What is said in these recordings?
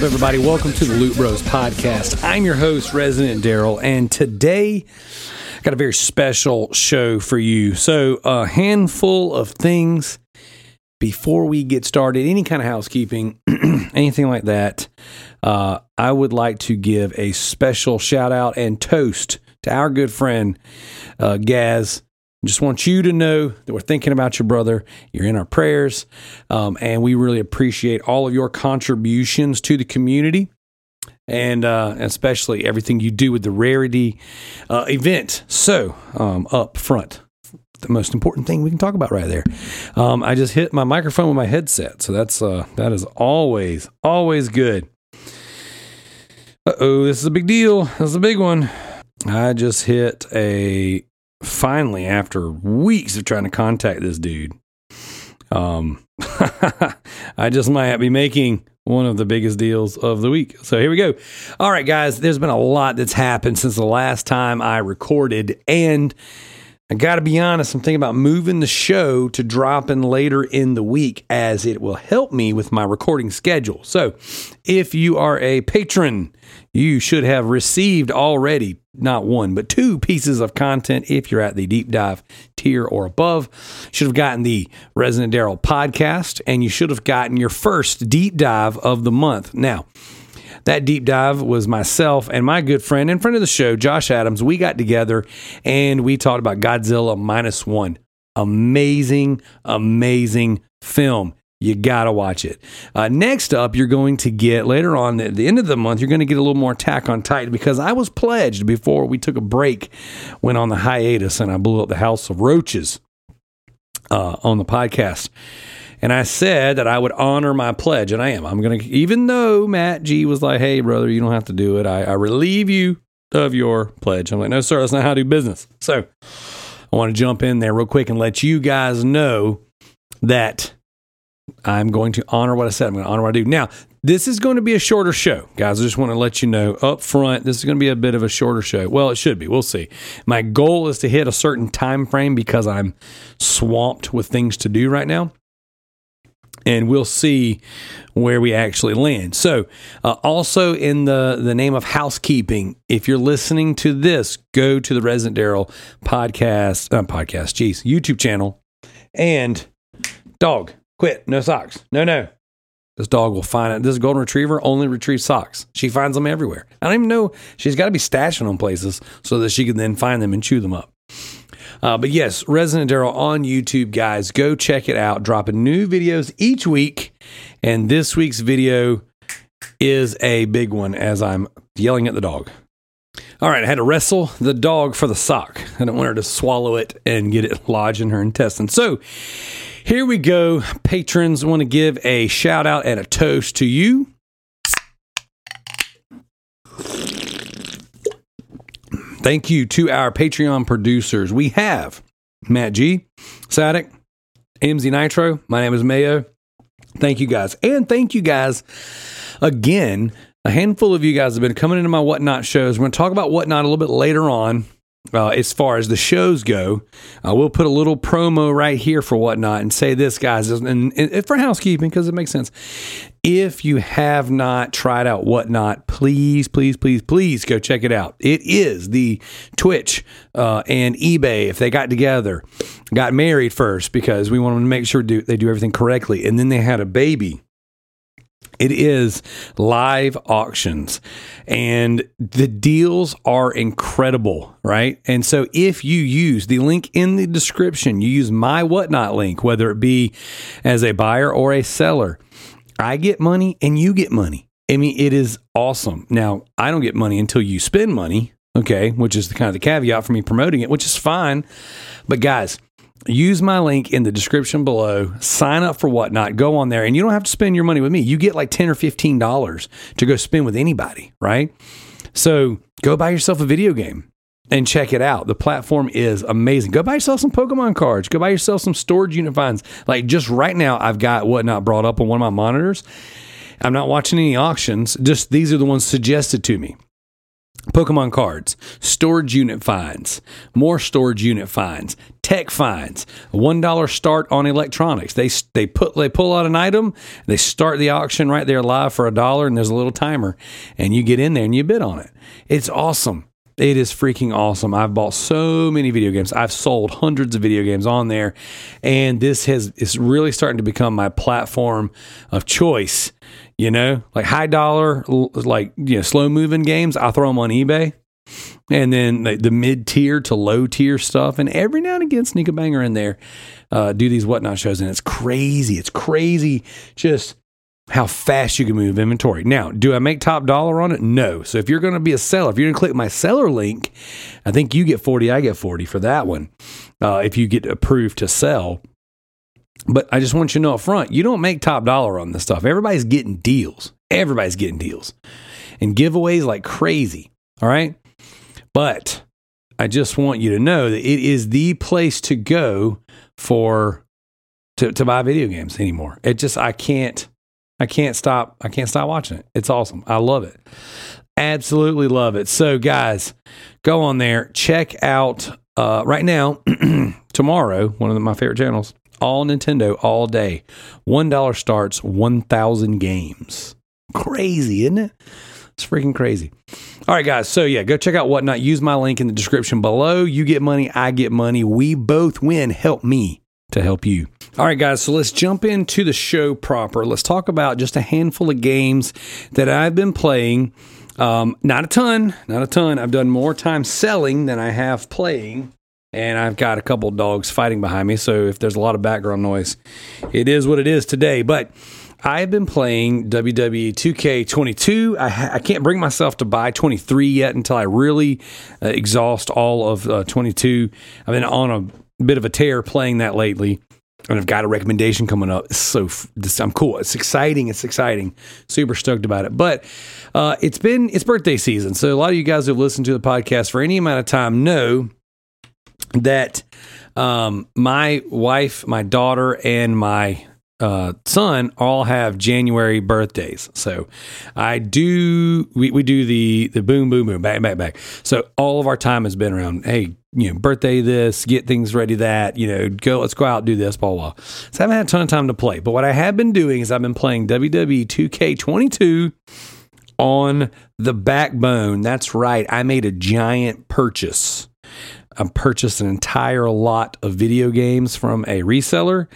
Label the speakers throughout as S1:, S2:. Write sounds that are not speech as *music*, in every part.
S1: Up, everybody? Welcome to the Loot Bros podcast. I'm your host, Resident Darrell, and today I got a very special show for you. So, a handful of things before we get started, any kind of housekeeping, *clears throat* anything like that. Uh, I would like to give a special shout out and toast to our good friend, uh, Gaz. Just want you to know that we're thinking about your brother. You're in our prayers, um, and we really appreciate all of your contributions to the community, and uh, especially everything you do with the Rarity uh, event. So, um, up front, the most important thing we can talk about right there. Um, I just hit my microphone with my headset, so that's uh, that is always always good. Uh oh, this is a big deal. This is a big one. I just hit a finally after weeks of trying to contact this dude. Um, *laughs* I just might be making one of the biggest deals of the week. So here we go. All right, guys, there's been a lot that's happened since the last time I recorded, and I got to be honest, I'm thinking about moving the show to dropping later in the week as it will help me with my recording schedule. So, if you are a patron, you should have received already not one, but two pieces of content if you're at the deep dive tier or above. Should have gotten the Resident Darrell podcast, and you should have gotten your first deep dive of the month. Now, that deep dive was myself and my good friend and friend of the show, Josh Adams. We got together and we talked about Godzilla minus one. Amazing, amazing film. You got to watch it. Uh, next up, you're going to get later on at the end of the month, you're going to get a little more Attack on Titan because I was pledged before we took a break, went on the hiatus, and I blew up the House of Roaches uh, on the podcast. And I said that I would honor my pledge, and I am. I'm going to, even though Matt G was like, hey, brother, you don't have to do it, I, I relieve you of your pledge. I'm like, no, sir, that's not how I do business. So I want to jump in there real quick and let you guys know that I'm going to honor what I said. I'm going to honor what I do. Now, this is going to be a shorter show, guys. I just want to let you know up front. This is going to be a bit of a shorter show. Well, it should be. We'll see. My goal is to hit a certain time frame because I'm swamped with things to do right now and we'll see where we actually land. So, uh, also in the the name of housekeeping, if you're listening to this, go to the Resident Darrell podcast, uh, podcast, geez, YouTube channel, and dog, quit, no socks, no, no. This dog will find it. This golden retriever only retrieves socks. She finds them everywhere. I don't even know. She's got to be stashing them places so that she can then find them and chew them up. Uh, but yes, Resident Darrell on YouTube, guys, go check it out. Dropping new videos each week, and this week's video is a big one as I'm yelling at the dog. All right, I had to wrestle the dog for the sock. I don't want her to swallow it and get it lodged in her intestines. So here we go. Patrons want to give a shout out and a toast to you. Thank you to our Patreon producers. We have Matt G, Sadek, MZ Nitro. My name is Mayo. Thank you guys. And thank you guys again. A handful of you guys have been coming into my Whatnot shows. We're going to talk about Whatnot a little bit later on. Uh, as far as the shows go, uh, we'll put a little promo right here for Whatnot and say this, guys, and, and for housekeeping because it makes sense. If you have not tried out Whatnot, please, please, please, please go check it out. It is the Twitch uh, and eBay, if they got together, got married first because we wanted to make sure do, they do everything correctly. And then they had a baby. It is live auctions and the deals are incredible, right? And so if you use the link in the description, you use my whatnot link, whether it be as a buyer or a seller, I get money and you get money. I mean, it is awesome. Now, I don't get money until you spend money, okay, which is the kind of the caveat for me promoting it, which is fine. But guys, use my link in the description below, sign up for whatnot, go on there, and you don't have to spend your money with me. You get like 10 or $15 to go spend with anybody, right? So go buy yourself a video game and check it out. The platform is amazing. Go buy yourself some Pokemon cards. Go buy yourself some storage unit finds. Like just right now, I've got whatnot brought up on one of my monitors. I'm not watching any auctions. Just these are the ones suggested to me. Pokemon cards, storage unit finds, more storage unit finds, tech finds, one dollar start on electronics. They they put they pull out an item, they start the auction right there live for a dollar, and there's a little timer, and you get in there and you bid on it. It's awesome. It is freaking awesome. I've bought so many video games. I've sold hundreds of video games on there, and this has is really starting to become my platform of choice. You know, like high dollar, like you know, slow moving games. I throw them on eBay, and then the, the mid tier to low tier stuff, and every now and again sneak a banger in there. Uh, do these whatnot shows, and it's crazy. It's crazy. Just how fast you can move inventory. Now, do I make top dollar on it? No. So if you're going to be a seller, if you're going to click my seller link, I think you get 40, I get 40 for that one. Uh, if you get approved to sell. But I just want you to know up front, you don't make top dollar on this stuff. Everybody's getting deals. Everybody's getting deals and giveaways like crazy. All right. But I just want you to know that it is the place to go for to, to buy video games anymore. It just I can't I can't stop. I can't stop watching it. It's awesome. I love it. Absolutely love it. So, guys, go on there. Check out uh, right now, *clears throat* tomorrow, one of my favorite channels, all Nintendo, all day. $1 starts 1,000 games. Crazy, isn't it? It's freaking crazy. All right, guys. So, yeah, go check out Whatnot. Use my link in the description below. You get money, I get money. We both win. Help me to help you. All right, guys, so let's jump into the show proper. Let's talk about just a handful of games that I've been playing. Um, not a ton, not a ton. I've done more time selling than I have playing. And I've got a couple dogs fighting behind me. So if there's a lot of background noise, it is what it is today. But I've been playing WWE 2K22. I, I, can't bring myself to buy 23 yet until I really uh, exhaust all of uh, 22. I've been on a bit of a tear playing that lately and I've got a recommendation coming up. It's so this, I'm cool. It's exciting. It's exciting. Super stoked about it. But uh, it's been it's birthday season, so a lot of you guys who've listened to the podcast for any amount of time know that um, my wife, my daughter, and my uh, son all have January birthdays. So I do we, we do the the boom boom boom back back back. So all of our time has been around. Hey, you know, birthday this, get things ready that, you know, go let's go out do this, blah blah. So I haven't had a ton of time to play. But what I have been doing is I've been playing WWE 2K22 on the backbone. That's right. I made a giant purchase. I purchased an entire lot of video games from a reseller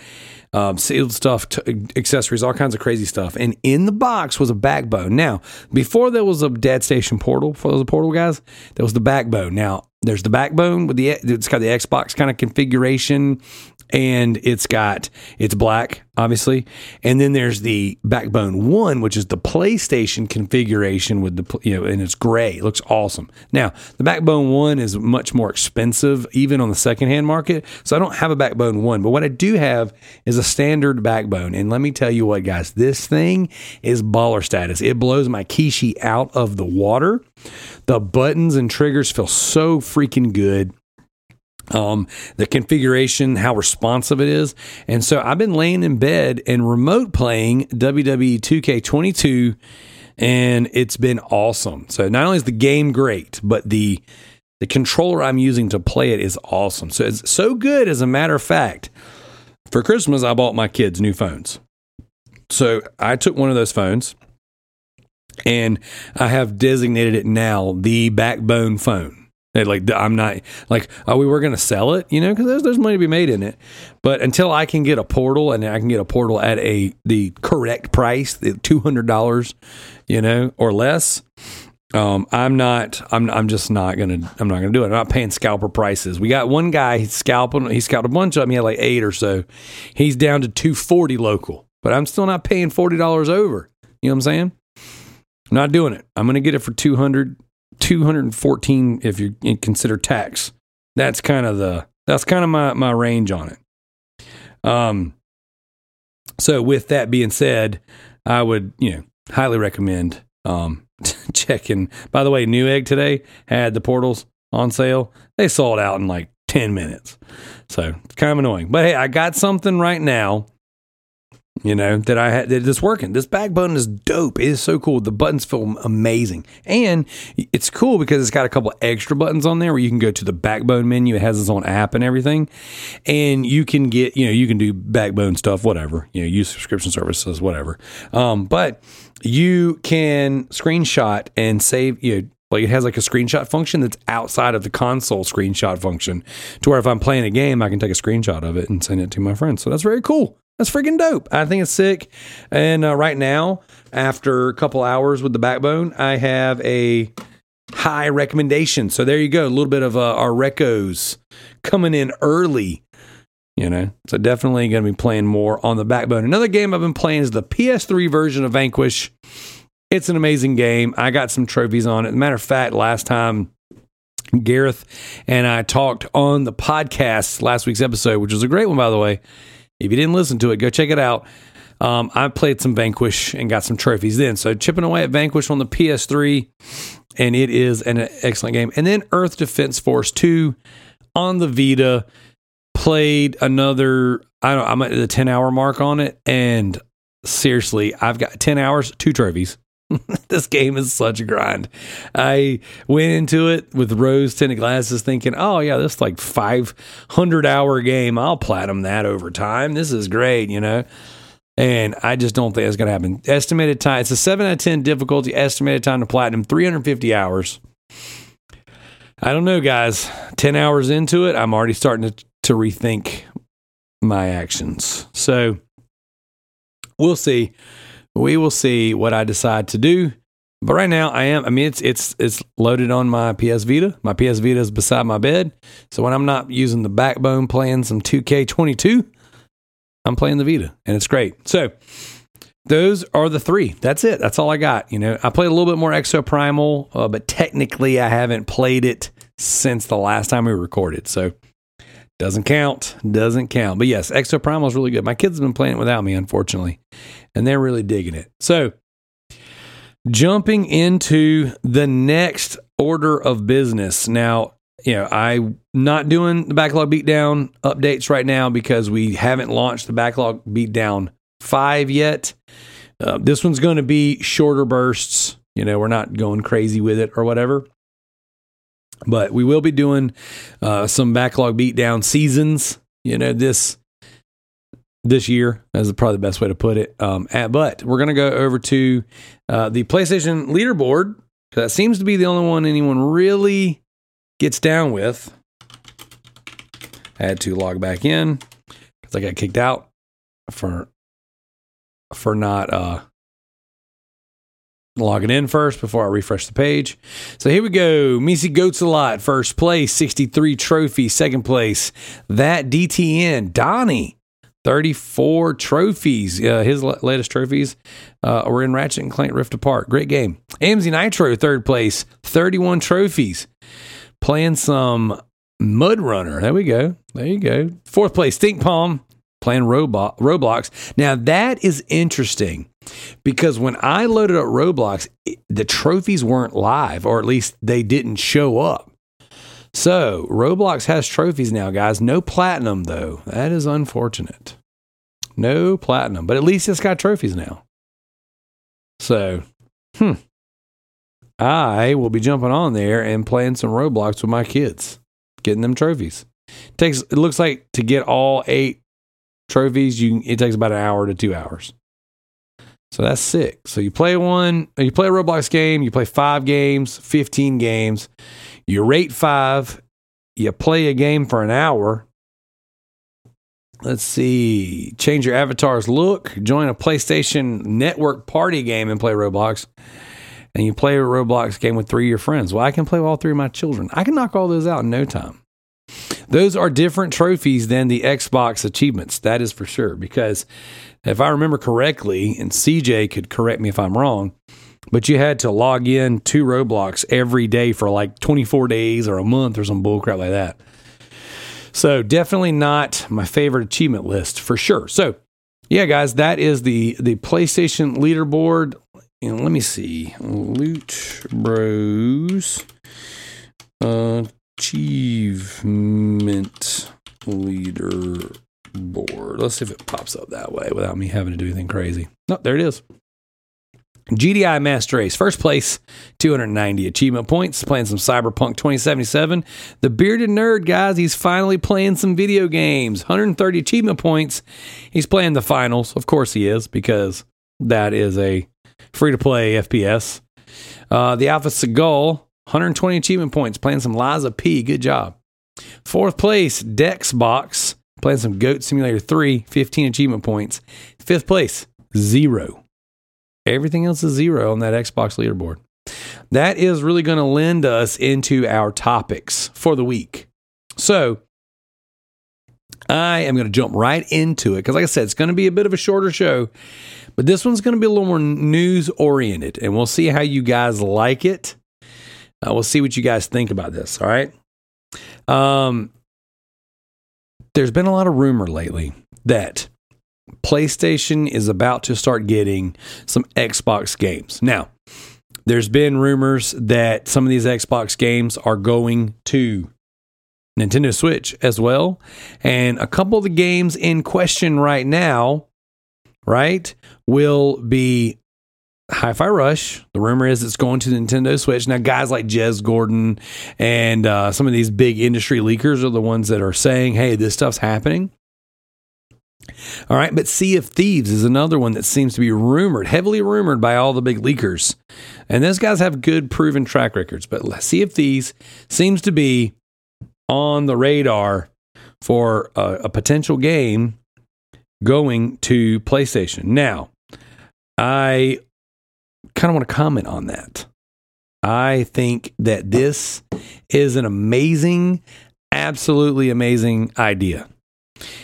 S1: um, sealed stuff, t- accessories, all kinds of crazy stuff. And in the box was a backbone. Now, before there was a PlayStation portal, was a portal, guys, there was the backbone. Now, there's the backbone with the it's got the Xbox kind of configuration and it's got it's black obviously. And then there's the backbone one which is the playstation configuration with the you know and it's gray. It looks awesome. Now the backbone one is much more expensive even on the secondhand market. So i don't have a backbone one but what i do have is a standard backbone. And let me tell you what guys this thing is baller status. It blows my kishi out of the water. The buttons and triggers feel so freaking good um, the configuration, how responsive it is. And so I've been laying in bed and remote playing WWE 2K22 and it's been awesome. So not only is the game great, but the the controller I'm using to play it is awesome. So it's so good as a matter of fact. For Christmas I bought my kids new phones. So I took one of those phones and I have designated it now the backbone phone like I'm not like we were going to sell it, you know, because there's, there's money to be made in it. But until I can get a portal and I can get a portal at a the correct price, the two hundred dollars, you know, or less, um, I'm not. I'm. I'm just not gonna. I'm not gonna do it. I'm not paying scalper prices. We got one guy. He's scalping. He scalped a bunch of them. He had like eight or so. He's down to two forty local, but I'm still not paying forty dollars over. You know what I'm saying? I'm not doing it. I'm gonna get it for two hundred 214 if you consider tax. That's kind of the that's kind of my my range on it. Um, so with that being said, I would you know highly recommend um *laughs* checking. By the way, Newegg today had the portals on sale. They sold out in like ten minutes, so it's kind of annoying. But hey, I got something right now you know that I had that it's working. This back button is dope. It is so cool. The buttons feel amazing, and it's cool because it's got a couple extra buttons on there where you can go to the Backbone menu. It has its own app and everything, and you can get you know you can do Backbone stuff, whatever you know, use subscription services, whatever. Um, but you can screenshot and save you know like it has like a screenshot function that's outside of the console screenshot function to where if I'm playing a game, I can take a screenshot of it and send it to my friends. So that's very cool. That's freaking dope. I think it's sick. And uh, right now, after a couple hours with the backbone, I have a high recommendation. So there you go. A little bit of uh, our recos coming in early. You know, so definitely going to be playing more on the backbone. Another game I've been playing is the PS3 version of Vanquish. It's an amazing game. I got some trophies on it. Matter of fact, last time Gareth and I talked on the podcast last week's episode, which was a great one, by the way. If you didn't listen to it, go check it out. Um, I played some Vanquish and got some trophies then. So chipping away at Vanquish on the PS3, and it is an excellent game. And then Earth Defense Force 2 on the Vita. Played another, I don't I'm at the 10 hour mark on it. And seriously, I've got 10 hours, two trophies. *laughs* this game is such a grind. I went into it with rose tinted glasses thinking, oh, yeah, this is like 500 hour game. I'll platinum that over time. This is great, you know? And I just don't think it's going to happen. Estimated time, it's a 7 out of 10 difficulty, estimated time to platinum, 350 hours. I don't know, guys. 10 hours into it, I'm already starting to, to rethink my actions. So we'll see we will see what I decide to do. But right now, I am. I mean, it's it's it's loaded on my PS Vita. My PS Vita is beside my bed, so when I'm not using the backbone playing some 2K22, I'm playing the Vita, and it's great. So those are the three. That's it. That's all I got. You know, I played a little bit more Exoprimal, uh, but technically, I haven't played it since the last time we recorded. So doesn't count. Doesn't count. But yes, Exoprimal is really good. My kids have been playing it without me, unfortunately and they're really digging it. So, jumping into the next order of business. Now, you know, I'm not doing the backlog beatdown updates right now because we haven't launched the backlog beatdown 5 yet. Uh, this one's going to be shorter bursts. You know, we're not going crazy with it or whatever. But we will be doing uh, some backlog beatdown seasons. You know, this this year. That's probably the best way to put it. Um, at, but we're going to go over to uh, the PlayStation leaderboard. Because that seems to be the only one anyone really gets down with. I had to log back in because I got kicked out for for not uh, logging in first before I refresh the page. So here we go. Misi Goats a lot. First place, 63 trophies. Second place, that DTN. Donnie 34 trophies. Uh, his latest trophies uh, were in Ratchet and Clank Rift Apart. Great game. AMZ Nitro, third place, 31 trophies. Playing some Mud Runner. There we go. There you go. Fourth place, Stink Palm, playing Roblox. Now, that is interesting because when I loaded up Roblox, the trophies weren't live, or at least they didn't show up. So, Roblox has trophies now, guys. No platinum, though. That is unfortunate. No platinum, but at least it's got trophies now. So, hmm. I will be jumping on there and playing some Roblox with my kids, getting them trophies. It takes it looks like to get all eight trophies, you it takes about an hour to two hours. So that's sick. So you play one, you play a Roblox game, you play five games, 15 games. You rate five, you play a game for an hour. Let's see, change your avatar's look, join a PlayStation Network party game and play Roblox. And you play a Roblox game with three of your friends. Well, I can play with all three of my children. I can knock all those out in no time. Those are different trophies than the Xbox achievements. That is for sure. Because if I remember correctly, and CJ could correct me if I'm wrong, but you had to log in to Roblox every day for like 24 days or a month or some bullcrap like that. So definitely not my favorite achievement list for sure. So yeah, guys, that is the the PlayStation leaderboard. And let me see, Loot Bros achievement leaderboard. Let's see if it pops up that way without me having to do anything crazy. No, there it is. GDI Master Race, first place, 290 achievement points, playing some Cyberpunk 2077. The bearded nerd, guys, he's finally playing some video games. 130 achievement points. He's playing the finals. Of course he is, because that is a free to play FPS. Uh, the Alpha Seagull, 120 achievement points, playing some Lies of P. Good job. Fourth place, Dexbox, playing some Goat Simulator 3, 15 achievement points. Fifth place, zero. Everything else is zero on that Xbox leaderboard. That is really going to lend us into our topics for the week. So, I am going to jump right into it because, like I said, it's going to be a bit of a shorter show, but this one's going to be a little more news oriented, and we'll see how you guys like it. Uh, we'll see what you guys think about this. All right. Um, there's been a lot of rumor lately that PlayStation is about to start getting some Xbox games. Now, there's been rumors that some of these Xbox games are going to Nintendo Switch as well. And a couple of the games in question right now, right, will be Hi-Fi Rush. The rumor is it's going to Nintendo Switch. Now, guys like Jez Corden and uh, some of these big industry leakers are the ones that are saying, "Hey, this stuff's happening." All right, but Sea of Thieves is another one that seems to be rumored, heavily rumored by all the big leakers. And those guys have good proven track records, but Sea of Thieves seems to be on the radar for a, a potential game going to PlayStation. Now, I kind of want to comment on that. I think that this is an amazing, absolutely amazing idea.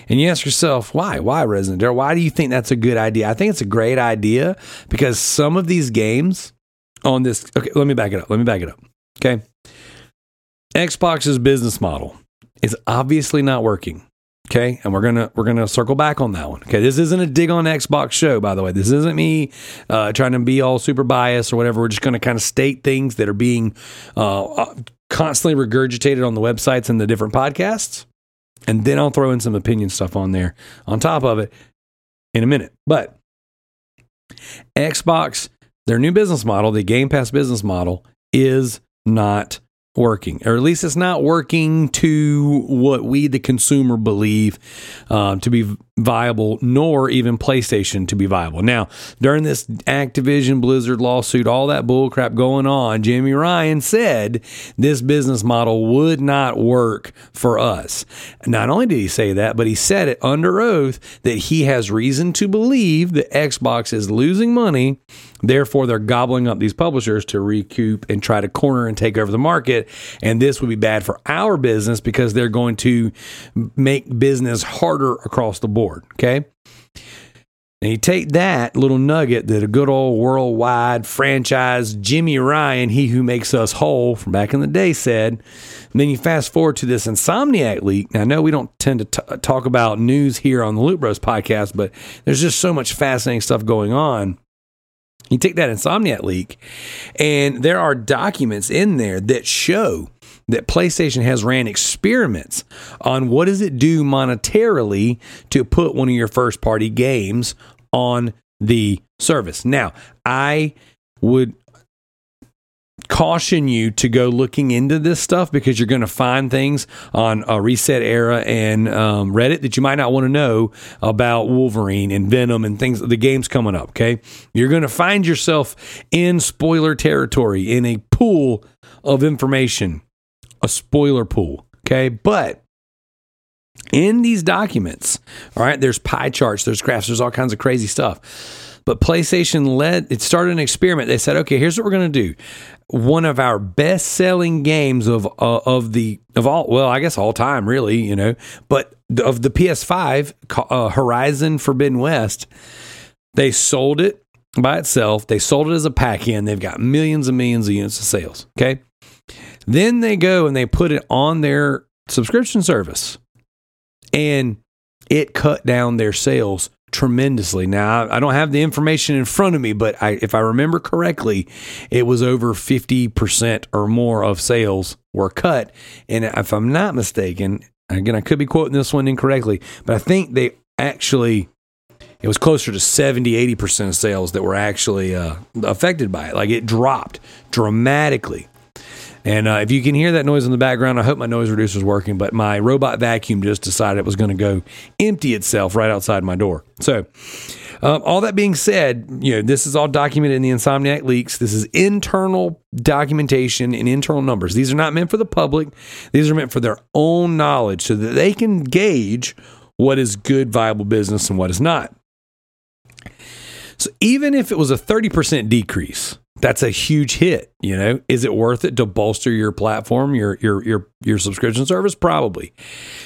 S1: And you ask yourself, why? Why, Resident Evil? Why do you think that's a good idea? I think it's a great idea because some of these games on this. Okay, let me back it up. Let me back it up. Okay. Xbox's business model is obviously not working. Okay, and we're gonna we're gonna circle back on that one. Okay, this isn't a dig on Xbox show, by the way. This isn't me uh, trying to be all super biased or whatever. We're just gonna kind of state things that are being uh, uh, constantly regurgitated on the websites and the different podcasts, and then I'll throw in some opinion stuff on there on top of it in a minute. But Xbox, their new business model, the Game Pass business model, is not working, or at least it's not working to what we, the consumer, believe uh, to be viable, nor even PlayStation to be viable. Now, during this Activision Blizzard lawsuit, all that bullcrap going on, Jimmy Ryan said this business model would not work for us. Not only did he say that, but he said it under oath that he has reason to believe that Xbox is losing money. Therefore, they're gobbling up these publishers to recoup and try to corner and take over the market. And this would be bad for our business because they're going to make business harder across the board board. Okay. And you take that little nugget that a good old worldwide franchise Jimmy Ryan, he who makes us whole from back in the day, said. And then you fast forward to this Insomniac leak. Now, I know we don't tend to t- talk about news here on the Loot Bros podcast, but there's just so much fascinating stuff going on. You take that Insomniac leak, and there are documents in there that show that PlayStation has ran experiments on what does it do monetarily to put one of your first party games on the service. Now, I would caution you to go looking into this stuff because you're going to find things on a ResetEra and um, Reddit that you might not want to know about Wolverine and Venom and things. The game's coming up. Okay, you're going to find yourself in spoiler territory in a pool of information a spoiler pool. Okay. But in these documents, all right, there's pie charts, there's graphs, there's all kinds of crazy stuff. But PlayStation led, it started an experiment. They said, okay, here's what we're going to do. One of our best selling games of, uh, of the, of all, well, I guess all time, really, you know, but of the PS5, uh, Horizon Forbidden West, they sold it by itself. They sold it as a pack in. They've got millions and millions of units of sales. Okay. Then they go and they put it on their subscription service. and it cut down their sales tremendously. Now, I don't have the information in front of me, but I, if I remember correctly, it was over 50% or more of sales were cut. And if I'm not mistaken, again, I could be quoting this one incorrectly, but I think they actually, it was closer to 70, 80% of sales that were actually uh, affected by it. Like it dropped dramatically. And uh, if you can hear that noise in the background, I hope my noise reducer is working. But my robot vacuum just decided it was going to go empty itself right outside my door. So, um, all that being said, you know this is all documented in the Insomniac leaks. This is internal documentation and internal numbers. These are not meant for the public. These are meant for their own knowledge, so that they can gauge what is good, viable business and what is not. So, even if it was a thirty percent decrease that's a huge hit. You know, is it worth it to bolster your platform, your your your your subscription service? Probably.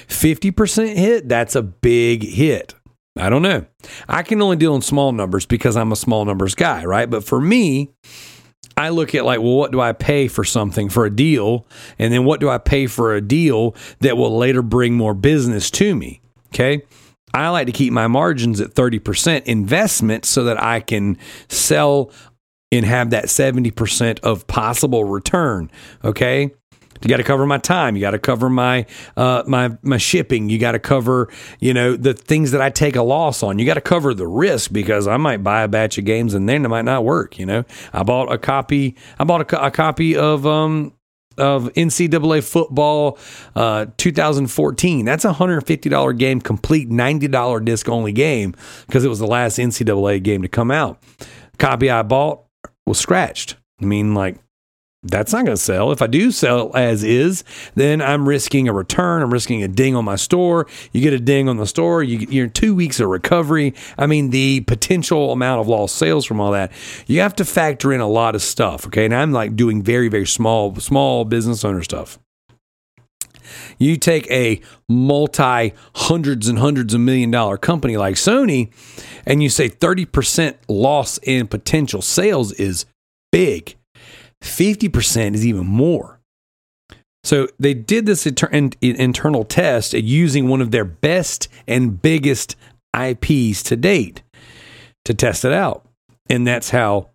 S1: Fifty percent hit. That's a big hit. I don't know. I can only deal in small numbers because I'm a small numbers guy, right? But for me, I look at like, well, what do I pay for something for a deal? And then what do I pay for a deal that will later bring more business to me? Okay. I like to keep my margins at 30% investment so that I can sell and have that 70% of possible return. Okay. You got to cover my time. You got to cover my uh, my my shipping. You got to cover you know the things that I take a loss on. You got to cover the risk because I might buy a batch of games and then it might not work. You know, I bought a copy. I bought a, a copy of um of NCAA football uh, 2014. That's a $150 game, complete $90 disc only game because it was the last NCAA game to come out. Copy I bought, was scratched. I mean, like, that's not going to sell. If I do sell as is, then I'm risking a return. I'm risking a ding on my store. You get a ding on the store, you, you're two weeks of recovery. I mean, the potential amount of lost sales from all that, you have to factor in a lot of stuff. Okay. And I'm like doing very, very small, small business owner stuff. You take a multi hundreds and hundreds of million dollar company like Sony, and you say 30% loss in potential sales is big. 50% is even more. So they did this inter- internal test using one of their best and biggest IPs to date to test it out. And that's how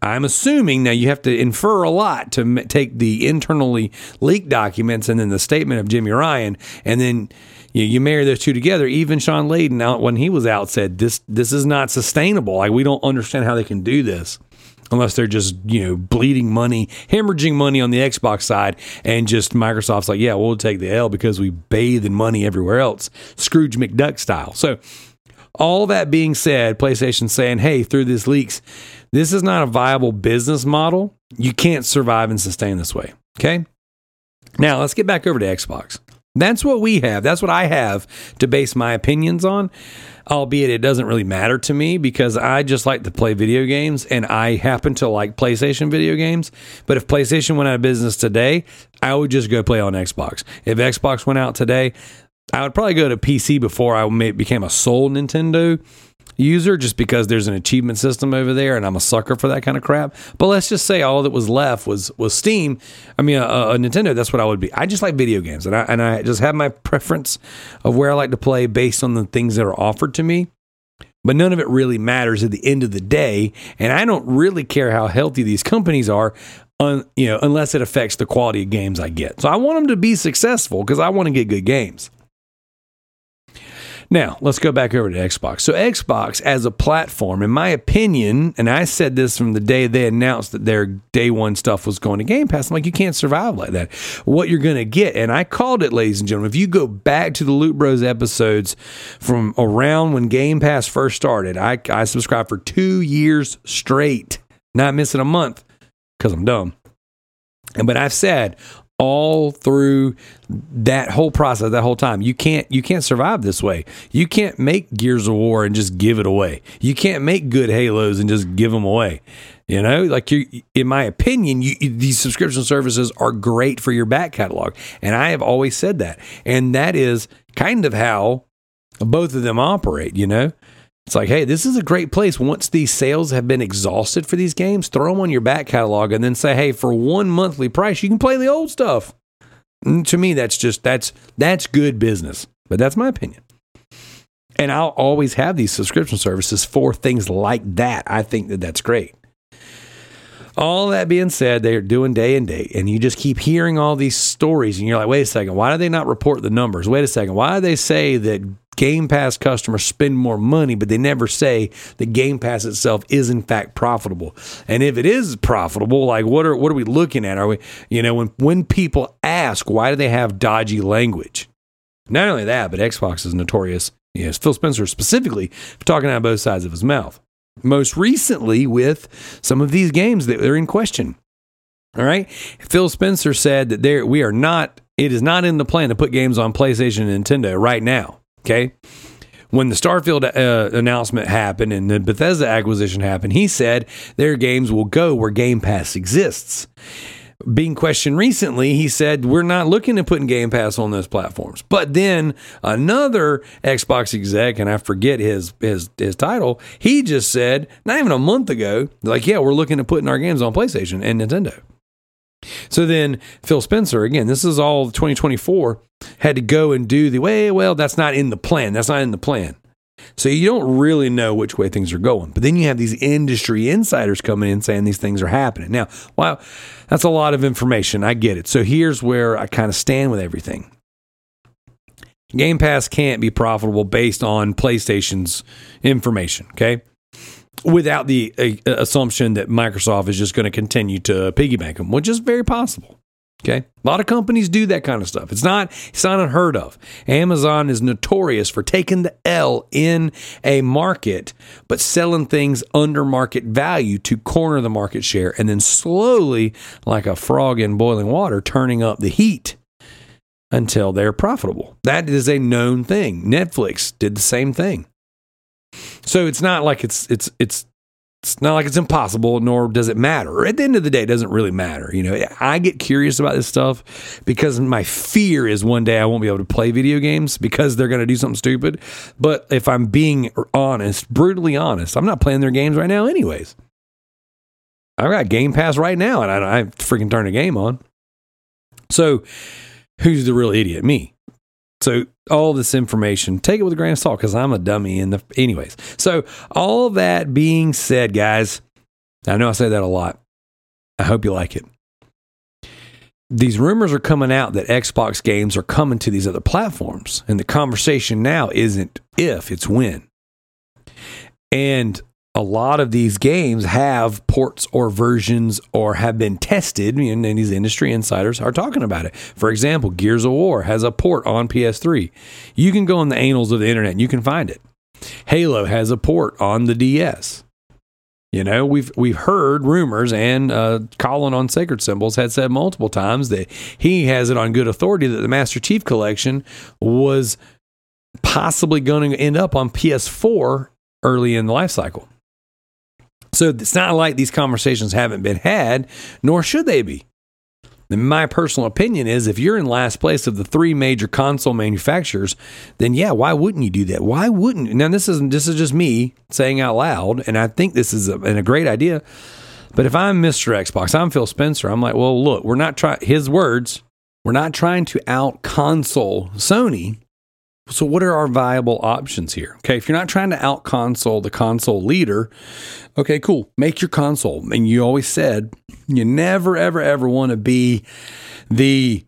S1: I'm assuming now you have to infer a lot to m- take the internally leaked documents and then the statement of Jimmy Ryan, and then you, you marry those two together. Even Shawn Layden, out when he was out, said this this is not sustainable. Like we don't understand how they can do this unless they're just you know bleeding money, hemorrhaging money on the Xbox side, and just Microsoft's like, yeah, we'll take the L because we bathe in money everywhere else, Scrooge McDuck style. So all that being said, PlayStation saying, hey, through these leaks, this is not a viable business model. You can't survive and sustain this way. Okay. Now let's get back over to Xbox. That's what we have. That's what I have to base my opinions on, albeit it doesn't really matter to me because I just like to play video games and I happen to like PlayStation video games. But if PlayStation went out of business today, I would just go play on Xbox. If Xbox went out today, I would probably go to PC before I became a sole Nintendo user just because there's an achievement system over there and I'm a sucker for that kind of crap. But let's just say all that was left was was Steam. I mean, a, a Nintendo. That's what I would be. I just like video games, and I and I just have my preference of where I like to play based on the things that are offered to me. But none of it really matters at the end of the day, and I don't really care how healthy these companies are. Un, you know, unless it affects the quality of games I get. So I want them to be successful because I want to get good games. Now, let's go back over to Xbox. So, Xbox as a platform, in my opinion, and I said this from the day they announced that their day one stuff was going to Game Pass, I'm like, you can't survive like that. What you're going to get, and I called it, ladies and gentlemen, if you go back to the Loot Bros episodes from around when Game Pass first started, I, I subscribed for two years straight, not missing a month because I'm dumb. But I've said all through that whole process that whole time. You can't you can't survive this way. You can't make gears of war and just give it away. You can't make good halos and just give them away. You know like you in my opinion you, these subscription services are great for your back catalog. And i have always said that. And that is kind of how both of them operate you know it's like, hey, this is a great place. Once these sales have been exhausted for these games, throw them on your back catalog and then say, hey, for one monthly price, you can play the old stuff. And to me, that's just that's that's good business. but that's my opinion. And I'll always have these subscription services for things like that. I think that that's great. All that being said, they're doing day and day, and you just keep hearing all these stories, and you're like, wait a second, why do they not report the numbers? Wait a second, why do they say that Game Pass customers spend more money, but they never say that Game Pass itself is in fact profitable? And if it is profitable, like what are what are we looking at? Are we, you know, when when people ask why do they have dodgy language? Not only that, but Xbox is notorious. Yes, Phil Spencer specifically for talking out of both sides of his mouth most recently with some of these games that are in question. All right. Phil Spencer said that there we are not it is not in the plan to put games on PlayStation and Nintendo right now. Okay. When the Starfield uh, announcement happened and the Bethesda acquisition happened, he said their games will go where Game Pass exists being questioned recently, he said, We're not looking at putting Game Pass on those platforms. But then another Xbox exec, and I forget his his his title, he just said, not even a month ago, like, yeah, we're looking at putting our games on PlayStation and Nintendo. So then Phil Spencer, again, this is all 2024, had to go and do the way, well, that's not in the plan. That's not in the plan. So you don't really know which way things are going. But then you have these industry insiders coming in saying these things are happening. Now, wow, that's a lot of information. I get it. So here's where I kind of stand with everything. Game Pass can't be profitable based on PlayStation's information, okay? Without the uh, assumption that Microsoft is just going to continue to piggyback them, which is very possible. Okay. A lot of companies do that kind of stuff. It's not it's not unheard of. Amazon is notorious for taking the L in a market but selling things under market value to corner the market share and then slowly like a frog in boiling water turning up the heat until they're profitable. That is a known thing. Netflix did the same thing. So it's not like it's it's it's it's not like it's impossible, nor does it matter. At the end of the day, it doesn't really matter. You know, I get curious about this stuff because my fear is one day I won't be able to play video games because they're going to do something stupid. But if I'm being honest, brutally honest, I'm not playing their games right now, anyways. I've got Game Pass right now, and I, I freaking turn the game on. So, who's the real idiot? Me. So all this information, take it with a grain of salt because I'm a dummy in the anyways. So all that being said, guys, I know I say that a lot. I hope you like it. These rumors are coming out that Xbox games are coming to these other platforms, and the conversation now isn't if, it's when. And a lot of these games have ports or versions or have been tested, and these industry insiders are talking about it. For example, Gears of War has a port on PS3. You can go in the annals of the internet and you can find it. Halo has a port on the DS. You know, we've we've heard rumors, and uh, Colin on Sacred Symbols had said multiple times that he has it on good authority that the Master Chief Collection was possibly going to end up on PS4 early in the life cycle. So it's not like these conversations haven't been had, nor should they be. And my personal opinion is if you're in last place of the three major console manufacturers, then yeah, why wouldn't you do that? Why wouldn't? Now this isn't this is just me saying out loud, and I think this is a, a great idea. But if I'm Mr. Xbox, I'm Phil Spencer. I'm like, well, look, we're not trying. His words, we're not trying to out console Sony so, what are our viable options here? Okay, if you're not trying to out console the console leader, okay, cool. Make your console. And you always said you never, ever, ever want to be the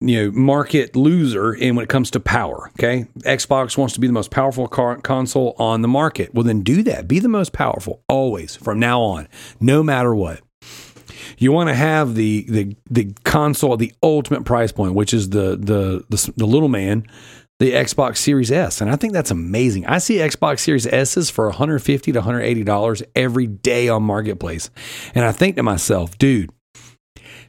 S1: you know market loser in when it comes to power okay xbox wants to be the most powerful car- console on the market well then do that be the most powerful always from now on no matter what you want to have the the the console the ultimate price point which is the the the, the little man the Xbox Series S. And I think that's amazing. I see Xbox Series S's for 150 to $180 every day on Marketplace. And I think to myself, dude,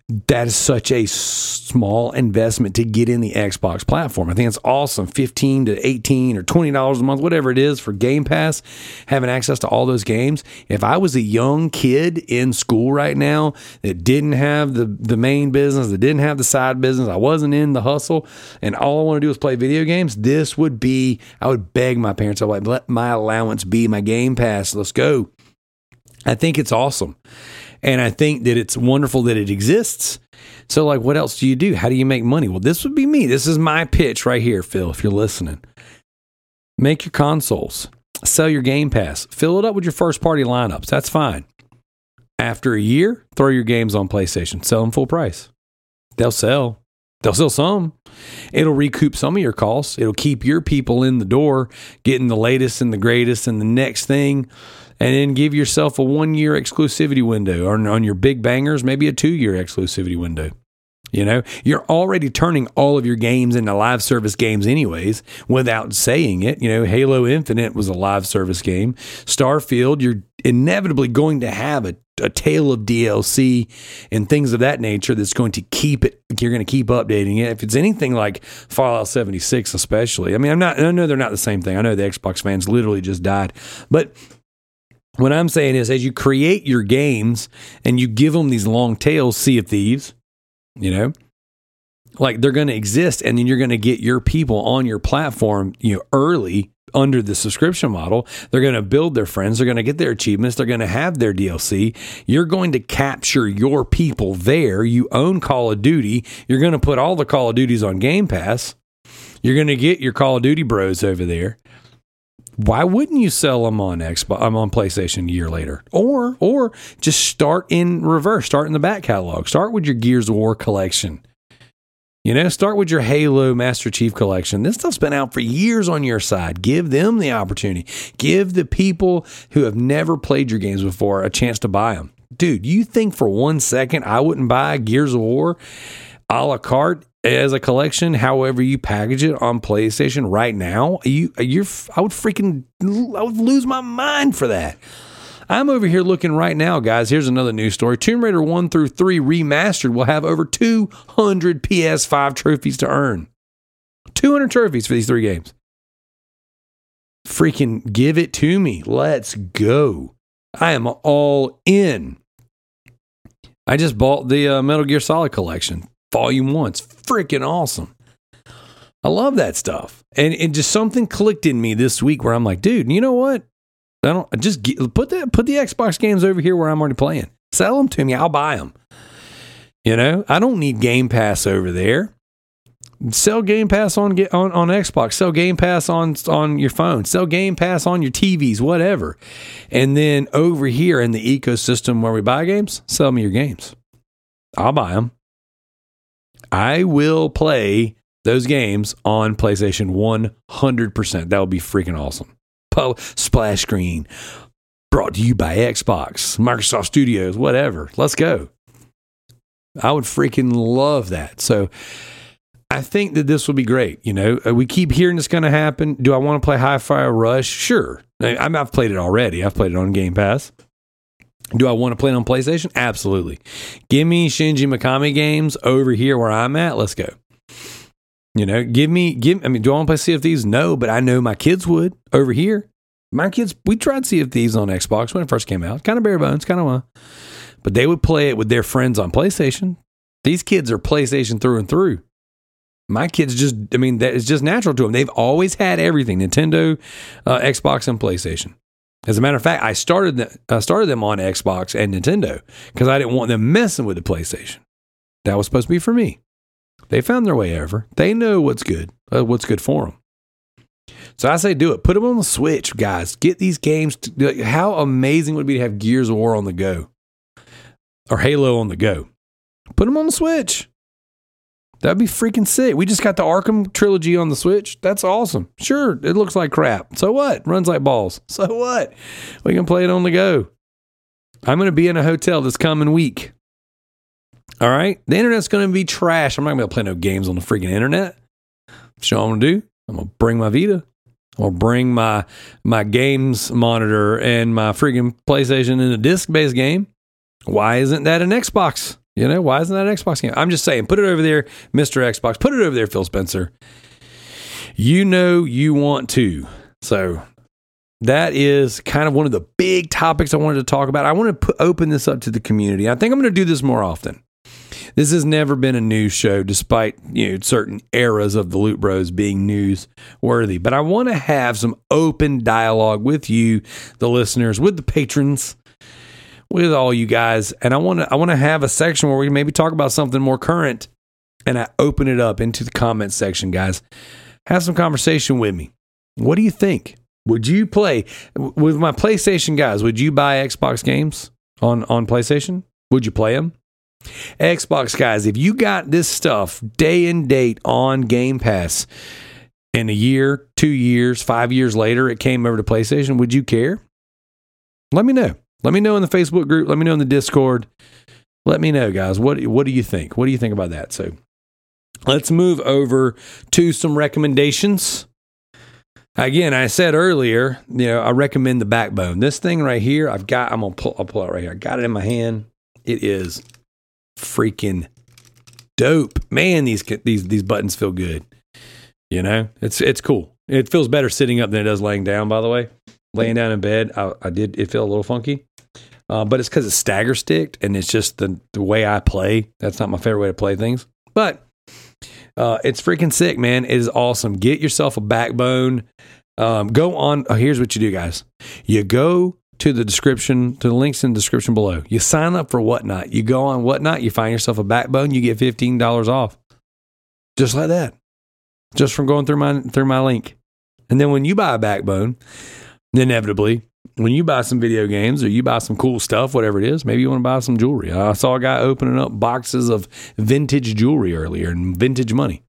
S1: that is such a small investment to get in the Xbox platform. I think it's awesome. 15 to 18 or $20 a month, whatever it is for Game Pass, having access to all those games. If I was a young kid in school right now that didn't have the, the main business, that didn't have the side business, I wasn't in the hustle, and all I want to do is play video games, this would be, I would beg my parents, I'd like, let my allowance be my Game Pass. Let's go. I think it's awesome. And I think that it's wonderful that it exists. So, like, what else do you do? How do you make money? Well, this would be me. This is my pitch right here, Phil, if you're listening. Make your consoles, sell your Game Pass, fill it up with your first party lineups. That's fine. After a year, throw your games on PlayStation, sell them full price. They'll sell. They'll sell some. It'll recoup some of your costs. It'll keep your people in the door, getting the latest and the greatest and the next thing and then give yourself a one year exclusivity window or on your big bangers, maybe a two year exclusivity window. You know, you're already turning all of your games into live service games, anyways, without saying it. You know, Halo Infinite was a live service game. Starfield, you're inevitably going to have a, a tail of DLC and things of that nature that's going to keep it, you're going to keep updating it. If it's anything like Fallout 76, especially, I mean, I'm not, I know they're not the same thing. I know the Xbox fans literally just died, but what I'm saying is, as you create your games and you give them these long tails, Sea of Thieves, you know, like they're going to exist, and then you're going to get your people on your platform, you know, early under the subscription model. They're going to build their friends. They're going to get their achievements. They're going to have their DLC. You're going to capture your people there. You own Call of Duty. You're going to put all the Call of Duties on Game Pass. You're going to get your Call of Duty bros over there why wouldn't you sell them on Xbox I'm um, on PlayStation a year later? Or or just start in reverse, start in the back catalog. Start with your Gears of War collection. You know, start with your Halo Master Chief collection. This stuff's been out for years on your side. Give them the opportunity. Give the people who have never played your games before a chance to buy them. Dude, you think for one second I wouldn't buy Gears of War a la carte as a collection, however you package it on PlayStation right now, you you're I would freaking I would lose my mind for that. I'm over here looking right now, guys. Here's another news story. Tomb Raider 1 through 3 remastered will have over 200 PS5 trophies to earn. 200 trophies for these three games. Freaking give it to me. Let's go. I am all in. I just bought the uh, Metal Gear Solid collection. Volume One. It's freaking awesome. I love that stuff. And it just something clicked in me this week where I'm like, dude, you know what? I don't just get, put the put the Xbox games over here where I'm already playing. Sell them to me. I'll buy them. You know, I don't need Game Pass over there. Sell Game Pass on on on Xbox. Sell Game Pass on on your phone. Sell Game Pass on your TVs, whatever. And then over here in the ecosystem where we buy games, sell me your games. I'll buy them. I will play those games on PlayStation 100%. That would be freaking awesome. Splash screen brought to you by Xbox, Microsoft Studios, whatever. Let's go. I would freaking love that. So I think that this will be great. You know, uh, we keep hearing it's going to happen. Do I want to play Hi Fi Rush? Sure. I, I've played it already. I've played it on Game Pass. Do I want to play it on PlayStation? Absolutely. Give me Shinji Mikami games over here where I'm at. Let's go. You know, give me, give. I mean, do I want to play Sea of Thieves? No, but I know my kids would over here. My kids, we tried Sea of Thieves on Xbox when it first came out. Kind of bare bones, kind of, uh, but they would play it with their friends on PlayStation. These kids are PlayStation through and through. My kids just, I mean, that is just natural to them. They've always had everything Nintendo, uh, Xbox, and PlayStation. As a matter of fact, I started the, I started them on Xbox and Nintendo because I didn't want them messing with the PlayStation. That was supposed to be for me. They found their way over. They know what's good, uh, what's good for them. So I say do it. Put them on the Switch, guys. Get these games. To, how amazing would it be to have Gears of War on the go or Halo on the go? Put them on the Switch. That'd be freaking sick. We just got the Arkham trilogy on the Switch. That's awesome. Sure, it looks like crap. So what? Runs like balls. *laughs* So what? We can play it on the go. I'm going to be in a hotel this coming week. All right. The internet's going to be trash. I'm not going to play no games on the freaking internet. So I'm going to do. I'm going to bring my Vita. I'm going to bring my my games monitor and my freaking PlayStation in a disc based game. Why isn't that an Xbox? You know, why isn't that an Xbox game? I'm just saying, put it over there, Mr. Xbox. Put it over there, Phil Spencer. You know you want to. So that is kind of one of the big topics I wanted to talk about. I want to put, open this up to the community. I think I'm going to do this more often. This has never been a news show, despite you know certain eras of the Loot Bros being news worthy. But I want to have some open dialogue with you, the listeners, with the patrons, with all you guys, and I want to I want to have a section where we maybe talk about something more current, and I open it up into the comment section, guys. Have some conversation with me. What do you think? Would you play with my PlayStation guys? Would you buy Xbox games on on PlayStation? Would you play them? Xbox guys, if you got this stuff day and date on Game Pass, in a year, two years, five years later, it came over to PlayStation, would you care? Let me know. Let me know in the Facebook group. Let me know in the Discord. Let me know, guys. What what do you think? What do you think about that? So let's move over to some recommendations. Again, I said earlier, you know, I recommend the backbone. This thing right here, I've got, I'm gonna pull, I'll pull it right here. I got it in my hand. It is freaking dope. Man, these these these buttons feel good. You know, it's it's cool. It feels better sitting up than it does laying down. By the way, laying down in bed, I, I did it felt a little funky, uh, but it's because it's stagger sticked and it's just the the way I play. That's not my favorite way to play things, but uh, it's freaking sick, man. It is awesome. Get yourself a backbone. Um, go on. Oh, here's what you do, guys. You go to the description, to the links in the description below. You sign up for Whatnot. You go on Whatnot. You find yourself a backbone. You get fifteen dollars off, just like that, just from going through my through my link. And then when you buy a backbone, inevitably, when you buy some video games or you buy some cool stuff, whatever it is, maybe you want to buy some jewelry. I saw a guy opening up boxes of vintage jewelry earlier and vintage money.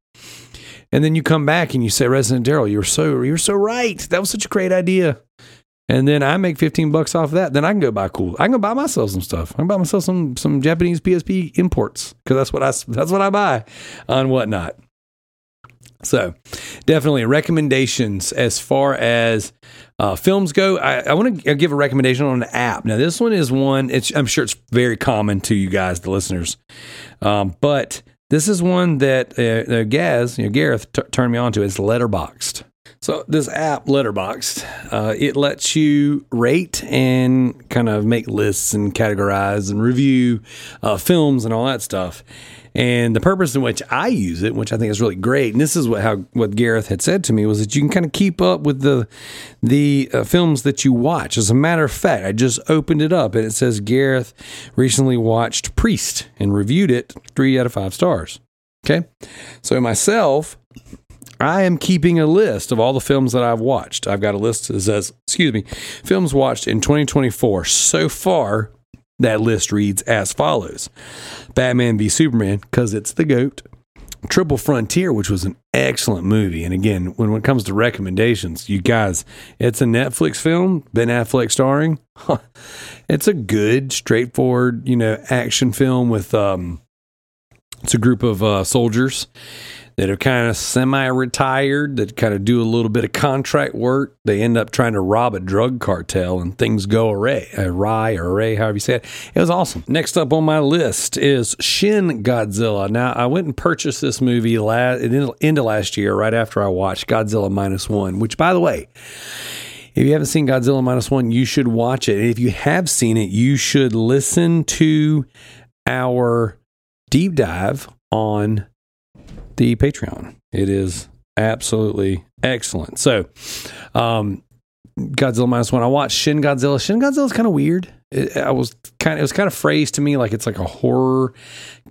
S1: And then you come back and you say, Resident Darrell, you're so you're so right. That was such a great idea. And then I make 15 bucks off of that. Then I can go buy cool. I can go buy myself some stuff. I can buy myself some some Japanese PSP imports because that's what I that's what I buy on whatnot. So, definitely recommendations as far as uh, films go. I, I want to give a recommendation on an app. Now, this one is one. I'm sure it's very common to you guys, the listeners, um, but this is one that uh, uh, Gaz, you know, Gareth, t- turned me on to. It's Letterboxd. So this app, Letterboxd, uh, it lets you rate and kind of make lists and categorize and review uh, films and all that stuff. And the purpose in which I use it, which I think is really great, and this is what how what Gareth had said to me was that you can kind of keep up with the the uh, films that you watch. As a matter of fact, I just opened it up and it says Gareth recently watched Priest and reviewed it three out of five stars. Okay, so myself, I am keeping a list of all the films that I've watched. I've got a list that says, excuse me, films watched in 2024. So far, that list reads as follows Batman v Superman, because it's the GOAT. Triple Frontier, which was an excellent movie. And again, when, when it comes to recommendations, you guys, it's a Netflix film, Ben Affleck starring. *laughs* it's a good, straightforward, you know, action film with um it's a group of uh, soldiers that are kind of semi-retired that kind of do a little bit of contract work. They end up trying to rob a drug cartel, and things go awry, awry array, however you say it. It was awesome. Next up on my list is Shin Godzilla. Now, I went and purchased this movie last into last year, right after I watched Godzilla minus one. Which, by the way. If you haven't seen Godzilla Minus One, you should watch it. And if you have seen it, you should listen to our deep dive on the Patreon. It is absolutely excellent. So, um, Godzilla minus one. I watched Shin Godzilla. Shin Godzilla is kind of weird. It, I was kind it was kind of phrased to me like it's like a horror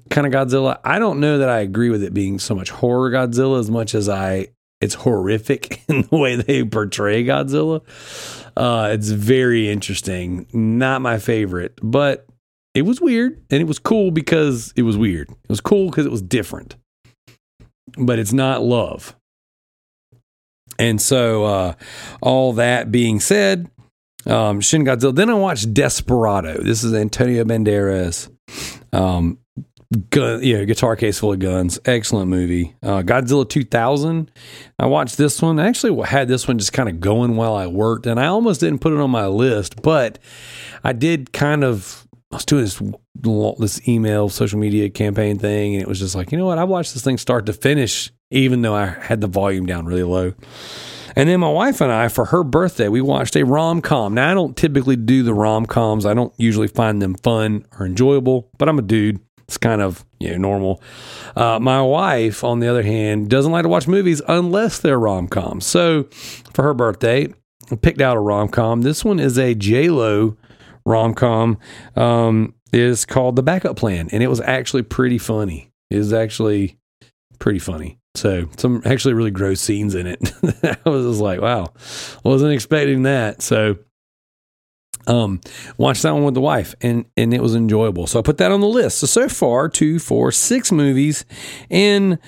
S1: kind of Godzilla. I don't know that I agree with it being so much horror Godzilla as much as I it's horrific *laughs* in the way they portray Godzilla. Uh, it's very interesting. Not my favorite, but it was weird and it was cool because it was weird. It was cool because it was different but it's not love. And so, uh, all that being said, um, Shin Godzilla. Then I watched Desperado. This is Antonio Banderas. Um, gun, yeah, guitar case full of guns. Excellent movie. Uh, Godzilla 2000. I watched this one. I actually had this one just kind of going while I worked, and I almost didn't put it on my list, but I did kind of I was doing this this email social media campaign thing, and it was just like, you know what? I watched this thing start to finish, even though I had the volume down really low. And then my wife and I, for her birthday, we watched a rom com. Now I don't typically do the rom coms. I don't usually find them fun or enjoyable, but I'm a dude. It's kind of you know normal. Uh, my wife, on the other hand, doesn't like to watch movies unless they're rom coms. So for her birthday, I picked out a rom com. This one is a J Lo rom com um, is called The Backup Plan, and it was actually pretty funny. It was actually pretty funny. So some actually really gross scenes in it. *laughs* I was just like, wow, wasn't expecting that. So um, watched that one with the wife, and and it was enjoyable. So I put that on the list. So so far, two, four, six movies in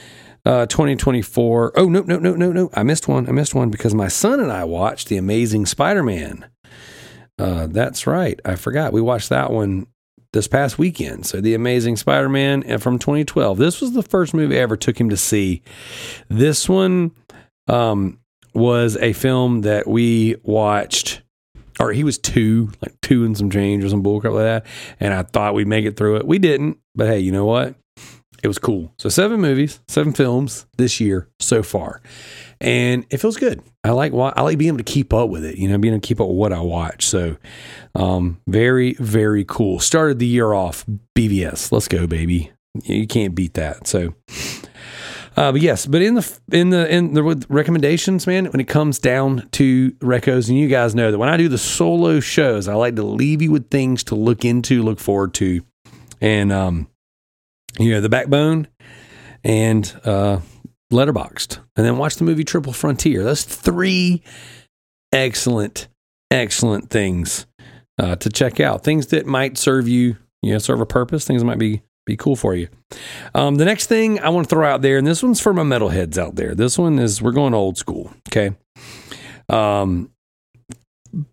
S1: uh, 2024. Oh no, no, no, no, no! I missed one. I missed one because my son and I watched The Amazing Spider-Man. Uh, that's right. I forgot. We watched that one this past weekend. So, The Amazing Spider Man uh, from 2012. This was the first movie I ever took him to see. This one um, was a film that we watched, or he was two, like two and some change or some bullcrap like that. And I thought we'd make it through it. We didn't. But hey, you know what? It was cool. So, seven movies, seven films this year so far and it feels good. I like I like being able to keep up with it. You know, being able to keep up with what I watch. So, um, very very cool. Started the year off BVS. Let's go, baby. You can't beat that. So. Uh, but yes, but in the in the in the recommendations, man, when it comes down to recos, and you guys know that when I do the solo shows, I like to leave you with things to look into, look forward to, and um, you know, the backbone and uh, Letterboxd, and then watch the movie Triple Frontier. Those three excellent, excellent things uh, to check out. Things that might serve you, you know, serve a purpose. Things might be be cool for you. Um, the next thing I want to throw out there, and this one's for my metalheads out there. This one is we're going old school. Okay. Um.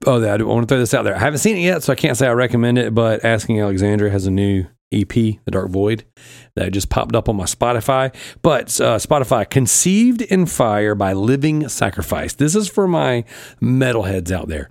S1: Oh, I want to throw this out there. I haven't seen it yet, so I can't say I recommend it. But Asking Alexandria has a new EP, The Dark Void, that just popped up on my Spotify. But uh, Spotify, Conceived in Fire by Living Sacrifice. This is for my metalheads out there.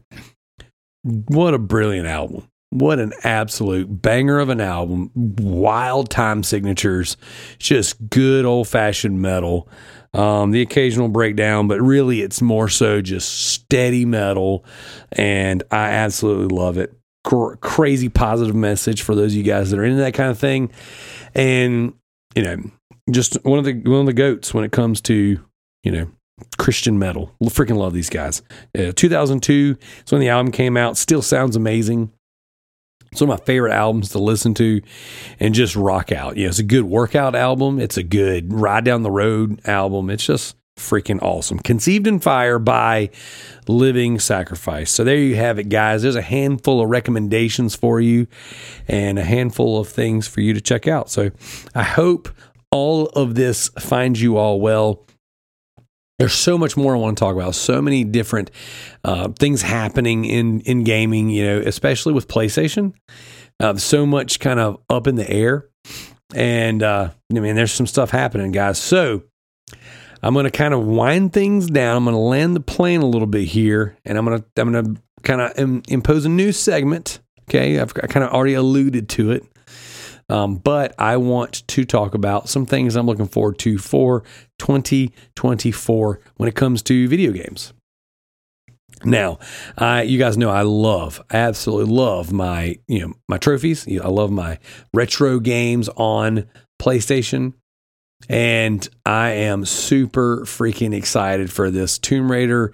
S1: What a brilliant album. What an absolute banger of an album. Wild time signatures. Just good old fashioned metal. Um, the occasional breakdown, but really it's more so just steady metal. And I absolutely love it cr- crazy positive message for those of you guys that are into that kind of thing. And, you know, just one of the one of the goats when it comes to, you know, Christian metal. Freaking love these guys. Uh, 2002 is when the album came out. Still sounds amazing. It's one of my favorite albums to listen to and just rock out. You know, it's a good workout album. It's a good ride down the road album. It's just freaking awesome. Conceived in Fire by Living Sacrifice. So there you have it, guys. There's a handful of recommendations for you and a handful of things for you to check out. So I hope all of this finds you all well. There's so much more I want to talk about. So many different uh, things happening in in gaming. You know, especially with PlayStation. Uh, so much kind of up in the air, and uh, I mean, there's some stuff happening, guys. So I'm going to kind of wind things down. I'm going to land the plane a little bit here, and I'm going to I'm going to kind of Im- impose a new segment. Okay, I've I kind of already alluded to it, um, but I want to talk about some things I'm looking forward to for 2024 when it comes to video games. Now, I you guys know I love, I absolutely love my you know my trophies. I love my retro games on PlayStation. And I am super freaking excited for this Tomb Raider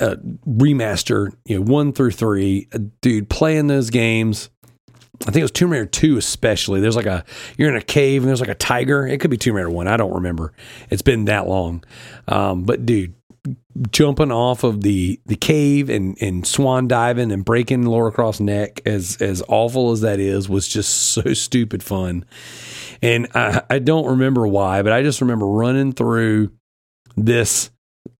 S1: uh, remaster, you know, one through three. Uh, dude, playing those games. I think it was Tomb Raider 2 especially. There's like a you're in a cave and there's like a tiger. It could be Tomb Raider 1. I don't remember. It's been that long. Um, but dude, jumping off of the the cave and and swan diving and breaking Lara Croft's neck as as awful as that is was just so stupid fun. And I, I don't remember why, but I just remember running through this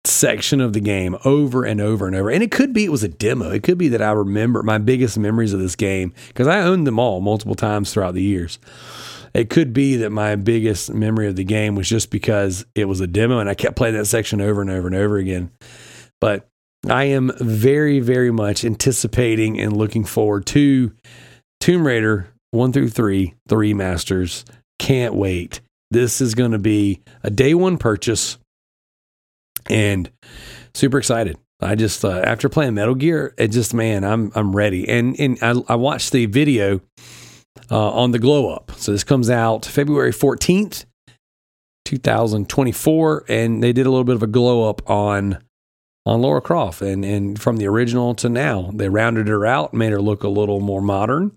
S1: section of the game over and over and over. And it could be it was a demo. It could be that I remember my biggest memories of this game because I owned them all multiple times throughout the years. It could be that my biggest memory of the game was just because it was a demo and I kept playing that section over and over and over again. But I am very, very much anticipating and looking forward to Tomb Raider 1 through 3, the remasters can't wait. This is going to be a day one purchase and super excited. I just uh, after playing Metal Gear, it just man, I'm I'm ready. And and I, I watched the video uh, on the glow up. So this comes out February 14th, 2024, and they did a little bit of a glow up on on Laura Croft. And, and from the original to now, they rounded her out, made her look a little more modern,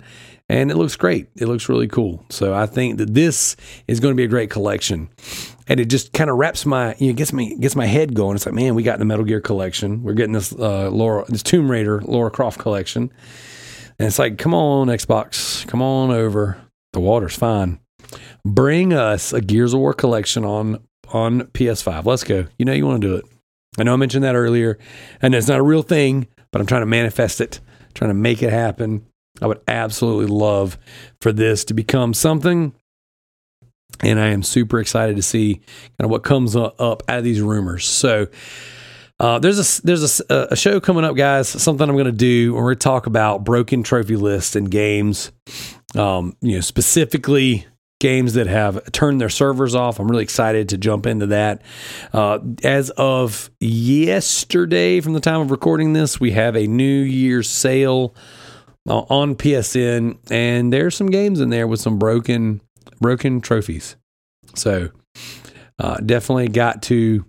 S1: and it looks great. It looks really cool. So I think that this is going to be a great collection. And it just kind of wraps my, you know, gets me, gets my head going. It's like, man, we got the Metal Gear collection. We're getting this uh, Laura, this Tomb Raider Laura Croft collection. And it's like, come on, Xbox, come on over. The water's fine. Bring us a Gears of War collection on on PS5. Let's go. You know you want to do it. I know I mentioned that earlier, and it's not a real thing, but I'm trying to manifest it, trying to make it happen. I would absolutely love for this to become something. And I am super excited to see kind of what comes up out of these rumors. So, uh, there's a there's a, a, show coming up, guys. Something I'm going to do where we talk about broken trophy lists and games. Um, you know, specifically games that have turned their servers off. I'm really excited to jump into that. Uh, as of yesterday, from the time of recording this, we have a New Year's sale on PSN, and there's some games in there with some broken broken trophies. So uh, definitely got to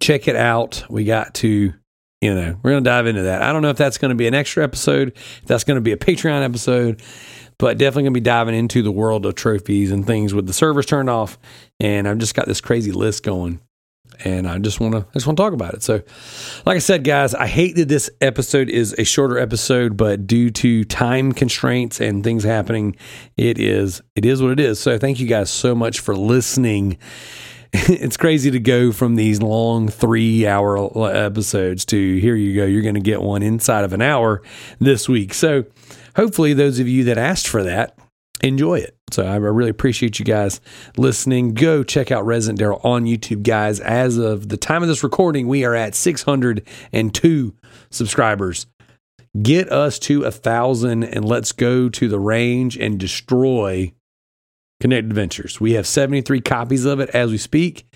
S1: check it out. We got to, you know, we're to dive into that. I don't know if that's going to be an extra episode, if that's going to be a Patreon episode, but definitely to be diving into the world of trophies and things with the servers turned off. And I've just got this crazy list going. And I just want to, just want to talk about it. So, like I said, guys, I hate that this episode is a shorter episode, but due to time constraints and things happening, it is, it is what it is. So, thank you guys so much for listening *laughs* it's crazy to go from these long three hour episodes to here you go. You're going to get one inside of an hour this week. So hopefully, those of you that asked for that enjoy it. So I really appreciate you guys listening. Go check out Resident Darrell on YouTube, guys. As of the time of this recording, we are at 602 subscribers. Get us to a thousand and let's go to the range and destroy Connected Adventures. We have 73 copies of it as we speak.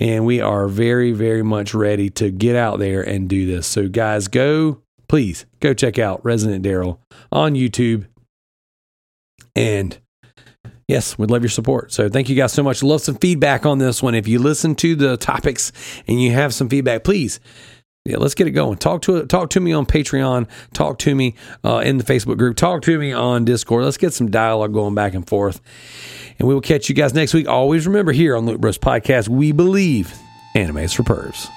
S1: And we are very, very much ready to get out there and do this. So, guys, go, please go check out Resident Darrell on YouTube. And yes, we'd love your support. So, thank you guys so much. Love some feedback on this one. If you listen to the topics and you have some feedback, please yeah, let's get it going. Talk to talk to me on Patreon. Talk to me uh, in the Facebook group. Talk to me on Discord. Let's get some dialogue going back and forth. And we will catch you guys next week. Always remember here on Loot Bros Podcast, we believe anime is for pervs.